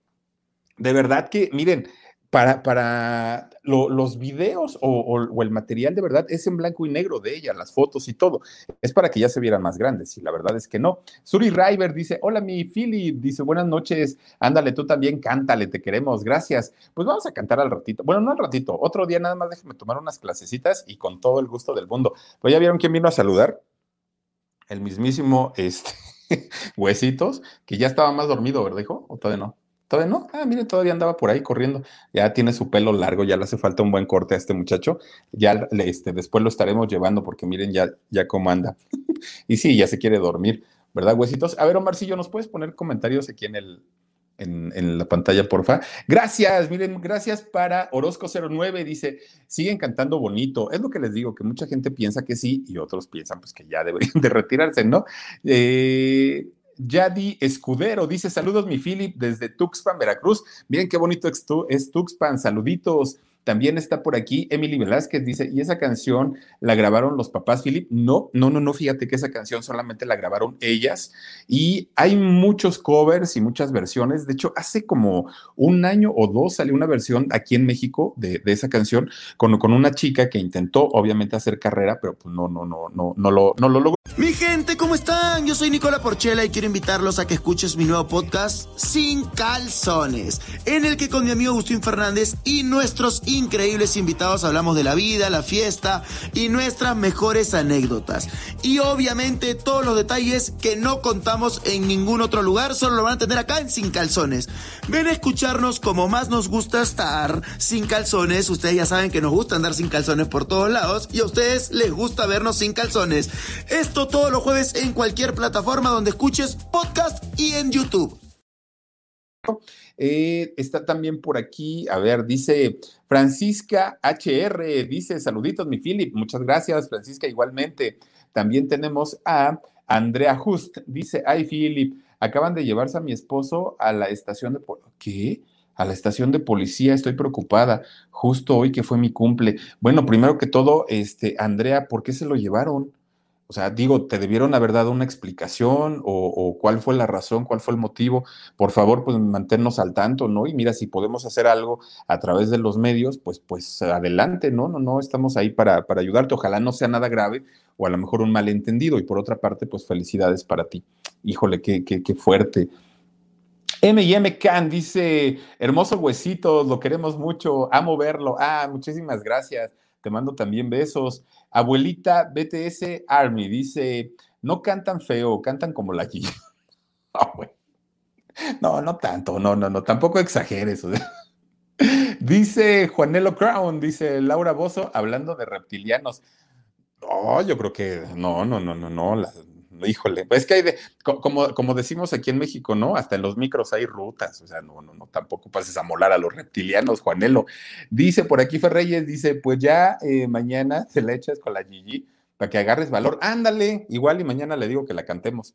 de verdad que, miren, para, para los videos o, el material de verdad es en blanco y negro de ella, las fotos y todo. Es para que ya se vieran más grandes y la verdad es que no. Suri River dice, hola mi Philip, dice, buenas noches, ándale tú también, cántale, te queremos, gracias. Pues vamos a cantar al ratito. Bueno, no al ratito, otro día nada más déjeme tomar unas clasecitas y con todo el gusto del mundo. Pues ya vieron quién vino a saludar. El mismísimo, este, Huesitos, que ya estaba más dormido, ¿verdad, hijo? ¿O todavía no? Todavía no. Ah, mire, todavía andaba por ahí corriendo. Ya tiene su pelo largo, ya le hace falta un buen corte a este muchacho. Ya este, después lo estaremos llevando porque miren ya, ya cómo anda. y sí, ya se quiere dormir, ¿verdad, huesitos? A ver, Omarcillo, ¿nos puedes poner comentarios aquí en el, en, la pantalla, porfa. Gracias, miren, gracias para Orozco09, dice, siguen cantando bonito. Es lo que les digo, que mucha gente piensa que sí y otros piensan pues que ya deberían de retirarse, ¿no? Eh, Yadi Escudero dice: Saludos, mi Philip, desde Tuxpan, Veracruz. Miren qué bonito es Tuxpan, saluditos. También está por aquí Emily Velázquez, dice, ¿y esa canción la grabaron los papás, Philip? No, no, no, no, fíjate que esa canción solamente la grabaron ellas y hay muchos covers y muchas versiones. De hecho, hace como un año o dos salió una versión aquí en México de, esa canción con, con una chica que intentó obviamente hacer carrera, pero pues no, no, no, no, no lo, no lo logró.
Mi gente, ¿cómo están? Yo soy Nicola Porchela y quiero invitarlos a que escuches mi nuevo podcast Sin Calzones, en el que con mi amigo Agustín Fernández y nuestros increíbles invitados hablamos de la vida, la fiesta y nuestras mejores anécdotas. Y obviamente todos los detalles que no contamos en ningún otro lugar, solo lo van a tener acá en Sin Calzones. Ven a escucharnos como más nos gusta estar sin calzones. Ustedes ya saben que nos gusta andar sin calzones por todos lados y a ustedes les gusta vernos sin calzones. Esto todos los jueves en cualquier plataforma donde escuches podcast y en YouTube.
Eh, está también por aquí, a ver, dice Francisca HR, dice saluditos, mi Philip, muchas gracias, Francisca, igualmente. También tenemos a Andrea Just, dice, ay, Philip, acaban de llevarse a mi esposo a la estación de... ¿Qué? A la estación de policía, estoy preocupada, justo hoy que fue mi cumple. Bueno, primero que todo, este, Andrea, ¿por qué se lo llevaron? O sea, digo, te debieron haber dado una explicación o, cuál fue la razón, cuál fue el motivo. Por favor, pues manténnos al tanto, ¿no? Y mira, si podemos hacer algo a través de los medios, pues, pues adelante, ¿no? No, no, estamos ahí para, para ayudarte. Ojalá no sea nada grave o a lo mejor un malentendido. Y por otra parte, pues felicidades para ti. Híjole, qué, qué, qué fuerte. M&M Can dice, hermoso huesito, lo queremos mucho, amo verlo. Ah, muchísimas gracias. Te mando también besos. Abuelita BTS Army dice, no cantan feo, cantan como la G. no, no tanto, no, no, no, tampoco exageres. dice Juanelo Crown, dice Laura Bozo, hablando de reptilianos. No, yo creo que no, no, no, no, no, híjole, es que hay de, como, como decimos aquí en México, ¿no? Hasta en los micros hay rutas, o sea, no, no, no, tampoco pases a molar a los reptilianos, Juanelo. Dice por aquí Ferreyes, dice, pues ya eh, mañana se la echas con la Gigi para que agarres valor. Ándale, igual y mañana le digo que la cantemos.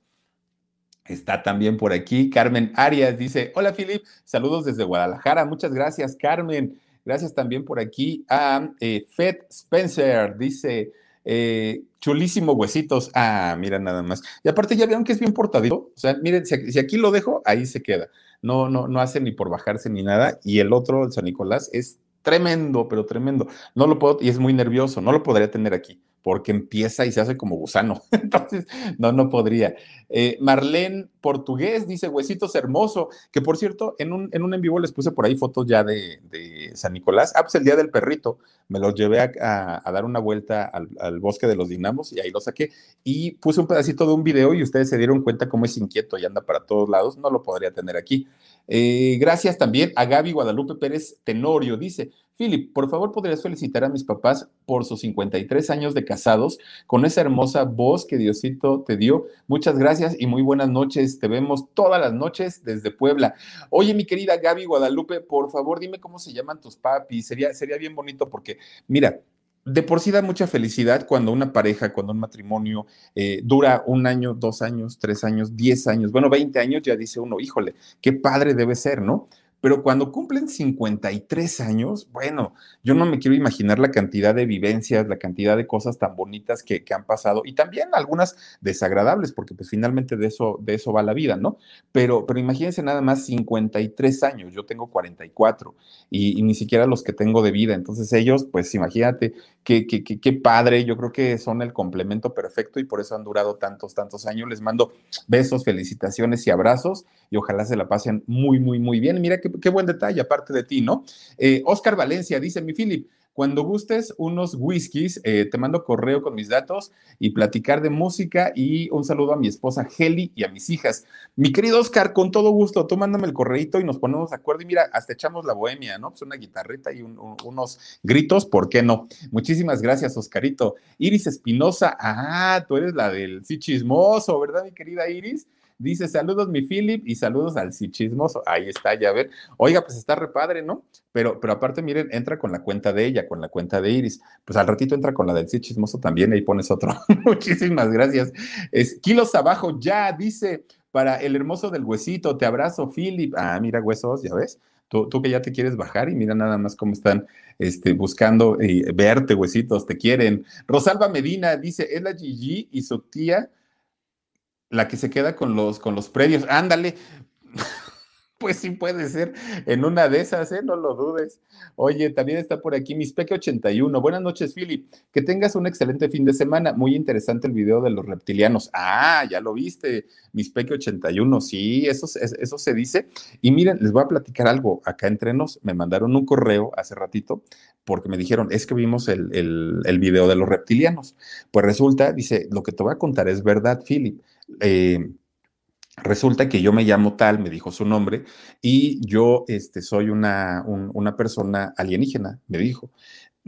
Está también por aquí Carmen Arias, dice, hola Filip, saludos desde Guadalajara, muchas gracias Carmen. Gracias también por aquí a eh, Fed Spencer, dice, eh, chulísimo huesitos. Ah, mira nada más. Y aparte ya vieron que es bien portadito. O sea, miren, si, aquí lo dejo, ahí se queda. No, no, no hace ni por bajarse ni nada. Y el otro, el San Nicolás, es tremendo, pero tremendo. No lo puedo, y es muy nervioso, no lo podría tener aquí porque empieza y se hace como gusano. Entonces, no, no podría. Eh, Marlene Portugués dice, huesitos hermoso, que por cierto, en un en, un en vivo les puse por ahí fotos ya de, de, San Nicolás. Ah, pues el día del perrito, me los llevé a, dar una vuelta al, al, bosque de los dinamos y ahí lo saqué. Y puse un pedacito de un video y ustedes se dieron cuenta cómo es inquieto y anda para todos lados. No lo podría tener aquí. Eh, gracias también a Gaby Guadalupe Pérez Tenorio. Dice, Philip, por favor, ¿podrías felicitar a mis papás por sus 53 años de casados con esa hermosa voz que Diosito te dio? Muchas gracias y muy buenas noches. Te vemos todas las noches desde Puebla. Oye, mi querida Gaby Guadalupe, por favor, dime cómo se llaman tus papis. Sería, sería bien bonito porque, mira, de por sí da mucha felicidad cuando una pareja, cuando un matrimonio eh, dura un año, dos años, tres años, diez años, bueno, 20 años, ya dice uno, híjole, qué padre debe ser, ¿no? Pero cuando cumplen 53 años, bueno, yo no me quiero imaginar la cantidad de vivencias, la cantidad de cosas tan bonitas que, que, han pasado y también algunas desagradables, porque pues finalmente de eso, de eso va la vida, ¿no? Pero, pero imagínense nada más 53 años, yo tengo 44 y, y ni siquiera los que tengo de vida, entonces ellos, pues imagínate qué, qué, qué, qué padre, yo creo que son el complemento perfecto y por eso han durado tantos, tantos años. Les mando besos, felicitaciones y abrazos y ojalá se la pasen muy, muy, muy bien. Mira qué, buen detalle, aparte de ti, ¿no? Eh, Oscar Valencia dice, mi Philip, cuando gustes unos whiskies, eh, te mando correo con mis datos y platicar de música y un saludo a mi esposa Heli y a mis hijas. Mi querido Oscar, con todo gusto, tú mándame el correito y nos ponemos de acuerdo y mira, hasta echamos la bohemia, ¿no? Pues una guitarrita y un, un, unos gritos, ¿por qué no? Muchísimas gracias, Oscarito. Iris Espinosa, ah, tú eres la del sí chismoso, ¿verdad, mi querida Iris? Dice, saludos mi Philip y saludos al chismoso. Ahí está, ya ver. Oiga, pues está repadre, ¿no? Pero, pero aparte, miren, entra con la cuenta de ella, con la cuenta de Iris. Pues al ratito entra con la del chismoso también, ahí pones otro. Muchísimas gracias. Es, kilos abajo ya, dice, para el hermoso del huesito, te abrazo, Philip. Ah, mira, huesos, ya ves. Tú, tú, que ya te quieres bajar y mira nada más cómo están este, buscando eh, verte, huesitos, te quieren. Rosalba Medina dice, es la Gigi y su tía la que se queda con los, con los predios. Ándale. Pues sí puede ser en una de esas, ¿eh? No lo dudes. Oye, también está por aquí Mispeque 81. Buenas noches, Philip. Que tengas un excelente fin de semana. Muy interesante el video de los reptilianos. Ah, ya lo viste, Mispeque 81. Sí, eso, eso se dice. Y miren, les voy a platicar algo. Acá entre nos me mandaron un correo hace ratito porque me dijeron, es que vimos el, el, el video de los reptilianos. Pues resulta, dice, lo que te voy a contar es verdad, Philip. Eh, Resulta que yo me llamo tal, me dijo su nombre, y yo este, soy una, un, una persona alienígena, me dijo.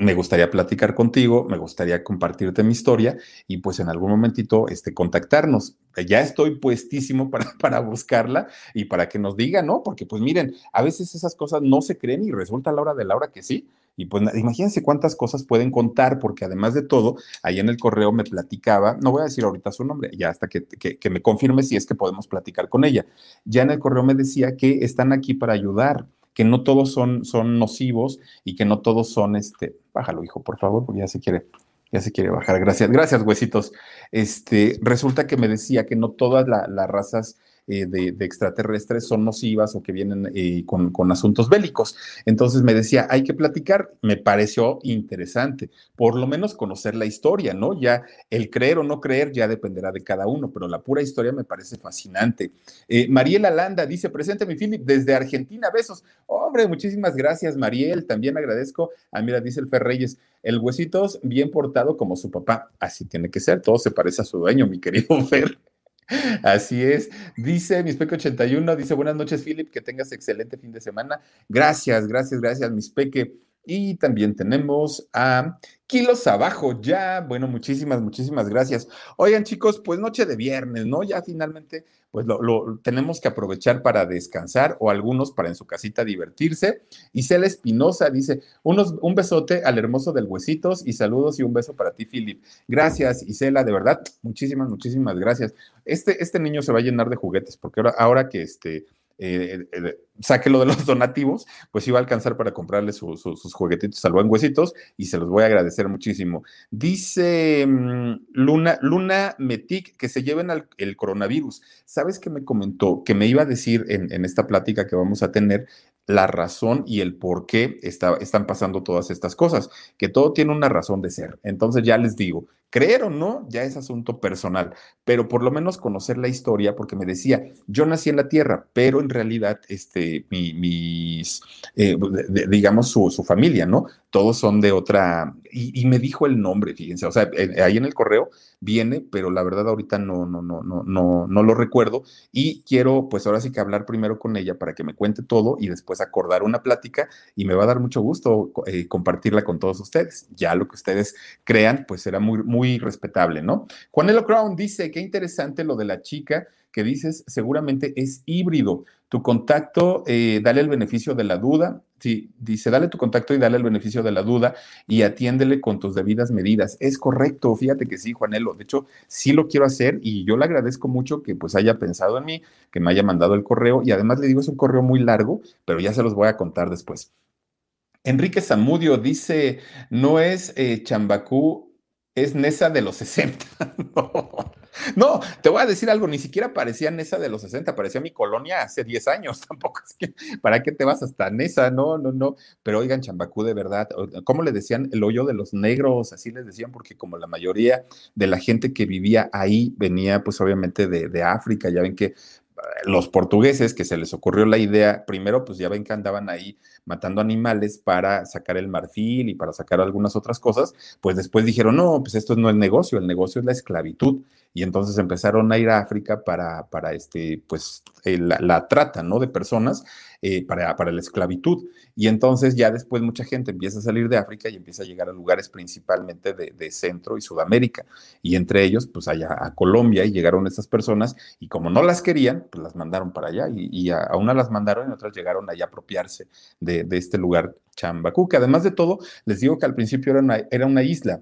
Me gustaría platicar contigo, me gustaría compartirte mi historia y pues en algún momentito este, contactarnos. Ya estoy puestísimo para, para buscarla y para que nos diga, ¿no? Porque pues miren, a veces esas cosas no se creen y resulta a la hora de la hora que sí. Y pues imagínense cuántas cosas pueden contar, porque además de todo, ahí en el correo me platicaba, no voy a decir ahorita su nombre, ya hasta que, que, que, me confirme si es que podemos platicar con ella. Ya en el correo me decía que están aquí para ayudar, que no todos son, son nocivos y que no todos son, este, bájalo hijo, por favor, porque ya se quiere, ya se quiere bajar. Gracias, gracias, huesitos. Este, resulta que me decía que no todas la, las razas eh, de, extraterrestres son nocivas o que vienen eh, con, con, asuntos bélicos. Entonces me decía, hay que platicar. Me pareció interesante, por lo menos conocer la historia, ¿no? Ya el creer o no creer ya dependerá de cada uno, pero la pura historia me parece fascinante. Eh, Mariela Landa dice, presente mi Philip desde Argentina, besos. Hombre, muchísimas gracias, Mariel. También agradezco. Ah, mira, dice el Fer Reyes, el huesitos bien portado como su papá. Así tiene que ser, todo se parece a su dueño, mi querido Fer. Así es. Dice Mispeque 81, dice buenas noches, Philip, que tengas excelente fin de semana. Gracias, gracias, gracias, Mispeque. Y también tenemos a Kilos Abajo, ya. Bueno, muchísimas, muchísimas gracias. Oigan, chicos, pues noche de viernes, ¿no? Ya finalmente, pues lo, lo tenemos que aprovechar para descansar o algunos para en su casita divertirse. Isela Espinosa dice, unos, un besote al hermoso del Huesitos y saludos y un beso para ti, Philip. Gracias, Isela, de verdad, muchísimas, muchísimas gracias. Este, este niño se va a llenar de juguetes porque ahora, ahora que este eh, eh, saque lo de los donativos, pues iba a alcanzar para comprarle su, su, sus juguetitos al buen huesitos y se los voy a agradecer muchísimo. Dice um, Luna, Luna Metic que se lleven al, el coronavirus. ¿Sabes qué me comentó? Que me iba a decir en esta plática que vamos a tener la razón y el por qué está, están pasando todas estas cosas, que todo tiene una razón de ser. Entonces ya les digo, creer o no, ya es asunto personal, pero por lo menos conocer la historia, porque me decía, yo nací en la Tierra, pero en realidad, este, mi, mis, eh, digamos, su, su, familia, ¿no? Todos son de otra, y, me dijo el nombre, fíjense, o sea, ahí en el correo viene, pero la verdad ahorita no, no, no, no, no, no lo recuerdo, y quiero, pues ahora sí que hablar primero con ella para que me cuente todo y después acordar una plática y me va a dar mucho gusto eh, compartirla con todos ustedes. Ya lo que ustedes crean, pues será muy, muy respetable, ¿no? Juanelo Crown dice, qué interesante lo de la chica que dices, seguramente es híbrido. Tu contacto, eh, dale el beneficio de la duda. Sí, dice, dale tu contacto y dale el beneficio de la duda y atiéndele con tus debidas medidas. Es correcto, fíjate que sí, Juanelo. De hecho, sí lo quiero hacer y yo le agradezco mucho que pues haya pensado en mí, que me haya mandado el correo y además le digo, es un correo muy largo, pero ya se los voy a contar después. Enrique Zamudio dice, no es eh, Chambacú, es Nesa de los 60. no. No, te voy a decir algo, ni siquiera parecía Nesa de los 60, parecía mi colonia hace 10 años, tampoco es que, ¿para qué te vas hasta Nesa? No, no, no, pero oigan, Chambacú, de verdad, ¿cómo le decían el hoyo de los negros? Así les decían, porque como la mayoría de la gente que vivía ahí venía, pues obviamente de, de África, ya ven que los portugueses que se les ocurrió la idea, primero pues ya ven que andaban ahí matando animales para sacar el marfil y para sacar algunas otras cosas, pues después dijeron, no, pues esto no es negocio, el negocio es la esclavitud. Y entonces empezaron a ir a África para, para este, pues, eh, la, la, trata, ¿no? De personas eh, para, para la esclavitud. Y entonces ya después mucha gente empieza a salir de África y empieza a llegar a lugares principalmente de, de Centro y Sudamérica. Y entre ellos, pues allá a Colombia y llegaron estas personas y como no las querían, pues las mandaron para allá y, y a, a, una las mandaron y otras llegaron allá a apropiarse de, de este lugar Chambacú, que además de todo, les digo que al principio era una, era una isla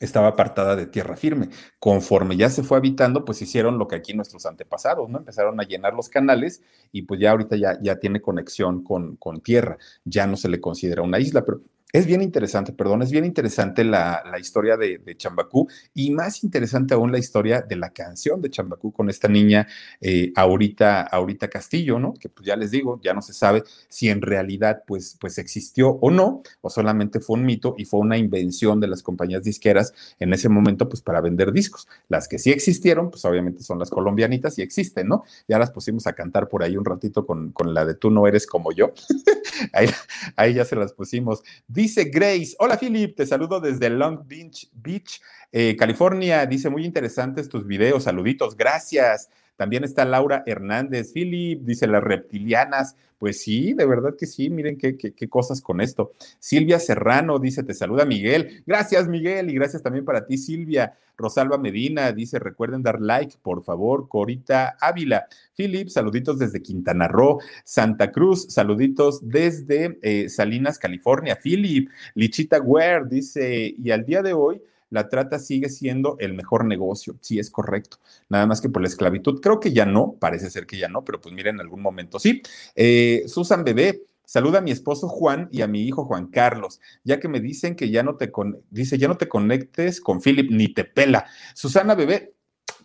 estaba apartada de tierra firme. Conforme ya se fue habitando, pues hicieron lo que aquí nuestros antepasados, ¿no? Empezaron a llenar los canales y pues ya ahorita ya, ya tiene conexión con, con tierra. Ya no se le considera una isla, pero es bien interesante, perdón, es bien interesante la, la historia de, de, Chambacú y más interesante aún la historia de la canción de Chambacú con esta niña eh, ahorita, Castillo, ¿no? Que pues ya les digo, ya no se sabe si en realidad pues, pues existió o no, o solamente fue un mito y fue una invención de las compañías disqueras en ese momento pues para vender discos. Las que sí existieron, pues obviamente son las colombianitas y existen, ¿no? Ya las pusimos a cantar por ahí un ratito con, con la de Tú no eres como yo. ahí, ahí ya se las pusimos. Dice Grace, hola Philip, te saludo desde Long Beach, Beach eh, California. Dice, muy interesantes tus videos, saluditos, gracias. También está Laura Hernández, Philip, dice las reptilianas. Pues sí, de verdad que sí, miren qué, cosas con esto. Silvia Serrano dice, te saluda Miguel. Gracias, Miguel, y gracias también para ti, Silvia. Rosalba Medina dice, recuerden dar like, por favor. Corita Ávila. Philip, saluditos desde Quintana Roo. Santa Cruz, saluditos desde eh, Salinas, California. Philip, Lichita Ware dice, y al día de hoy la trata sigue siendo el mejor negocio. Sí, es correcto. Nada más que por la esclavitud. Creo que ya no, parece ser que ya no, pero pues miren, en algún momento sí. Eh, Susan Bebé. Saluda a mi esposo Juan y a mi hijo Juan Carlos, ya que me dicen que ya no te con dice, ya no te conectes con Philip ni te pela. Susana Bebé,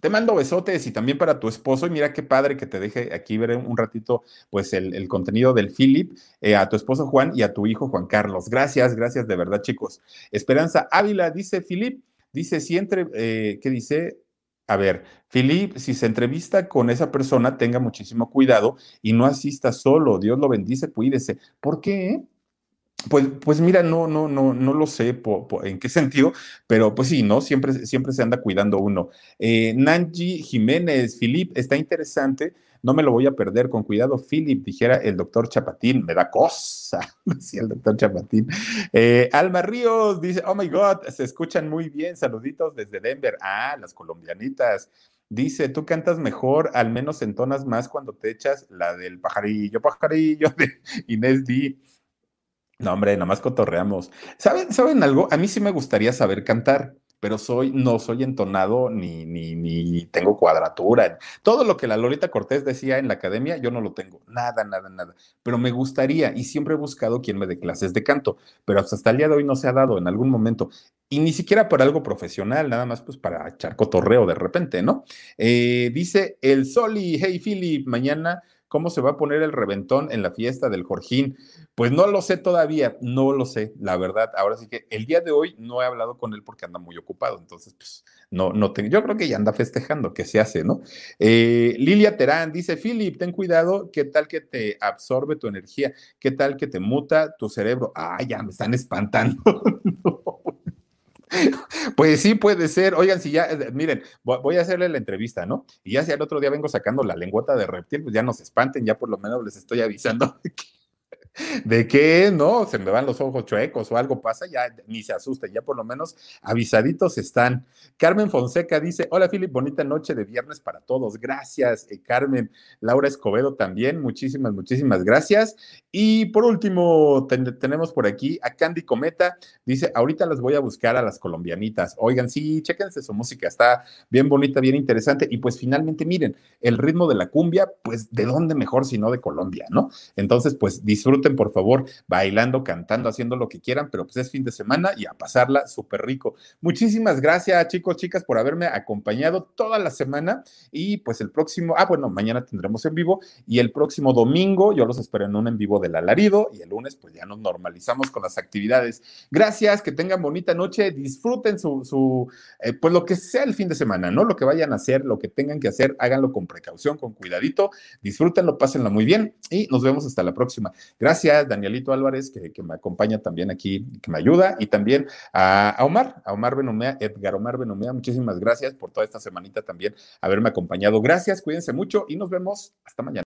te mando besotes y también para tu esposo. Y mira qué padre que te deje aquí ver un ratito, pues, el, contenido del Philip, eh, a tu esposo Juan y a tu hijo Juan Carlos. Gracias, gracias de verdad, chicos. Esperanza Ávila dice, Philip, dice, si entre, eh, ¿qué dice? A ver, Philip, si se entrevista con esa persona, tenga muchísimo cuidado y no asista solo. Dios lo bendice, cuídese. ¿Por qué? Pues, pues mira, no, no, no, no lo sé en qué sentido, pero pues sí, ¿no? Siempre, siempre se anda cuidando uno. Eh, Nanji Jiménez, Philip, está interesante, no me lo voy a perder, con cuidado, Philip, dijera el doctor Chapatín, me da cosa, decía el doctor Chapatín. Eh, Alma Ríos dice, oh my God, se escuchan muy bien, saluditos desde Denver. Ah, las colombianitas. Dice, tú cantas mejor, al menos entonas más cuando te echas la del pajarillo, pajarillo de Inés D. No, hombre, nada más cotorreamos. ¿Saben, ¿Saben algo? A mí sí me gustaría saber cantar, pero soy, no soy entonado ni, ni, ni tengo cuadratura. Todo lo que la Lolita Cortés decía en la academia, yo no lo tengo. Nada, nada, nada. Pero me gustaría y siempre he buscado quien me dé clases de canto, pero hasta el día de hoy no se ha dado en algún momento. y ni siquiera por algo profesional, nada más pues para echar cotorreo de repente, ¿no? Eh, dice el Soli, hey Philip, mañana ¿Cómo se va a poner el reventón en la fiesta del Jorjín? Pues no lo sé todavía, no lo sé, la verdad. Ahora sí que el día de hoy no he hablado con él porque anda muy ocupado, entonces pues no, no tengo, yo creo que ya anda festejando, que se hace, ¿no? Eh, Lilia Terán dice, Philip, ten cuidado, ¿qué tal que te absorbe tu energía? ¿Qué tal que te muta tu cerebro? Ah, ya me están espantando. Pues sí, puede ser. Oigan, si ya, eh, miren, voy a hacerle la entrevista, ¿no? Y ya si al otro día vengo sacando la lengüeta de reptil, pues ya no se espanten, ya por lo menos les estoy avisando de que no, se me van los ojos chuecos o algo pasa, ya ni se asusten, ya por lo menos avisaditos están. Carmen Fonseca dice, hola Philip, bonita noche de viernes para todos. Gracias, eh, Carmen. Laura Escobedo también, muchísimas, muchísimas gracias. Y por último, tenemos por aquí a Candy Cometa, dice, ahorita las voy a buscar a las colombianitas. Oigan, sí, chéquense su música, está bien bonita, bien interesante. Y pues finalmente, miren, el ritmo de la cumbia, pues de dónde mejor si no de Colombia, ¿no? Entonces, pues disfruten por favor, bailando, cantando, haciendo lo que quieran, pero pues es fin de semana y a pasarla súper rico. Muchísimas gracias, chicos, chicas, por haberme acompañado toda la semana y pues el próximo, ah, bueno, mañana tendremos en vivo y el próximo domingo yo los espero en un en vivo del alarido y el lunes pues ya nos normalizamos con las actividades. Gracias, que tengan bonita noche, disfruten su, su eh, pues lo que sea el fin de semana, ¿no? Lo que vayan a hacer, lo que tengan que hacer, háganlo con precaución, con cuidadito, disfrútenlo, pásenlo muy bien y nos vemos hasta la próxima. Gracias. Gracias, Danielito Álvarez, que, me acompaña también aquí, que me ayuda, y también a, Omar, a Omar Benomea, Edgar Omar Benomea, muchísimas gracias por toda esta semanita también haberme acompañado. Gracias, cuídense mucho y nos vemos hasta mañana.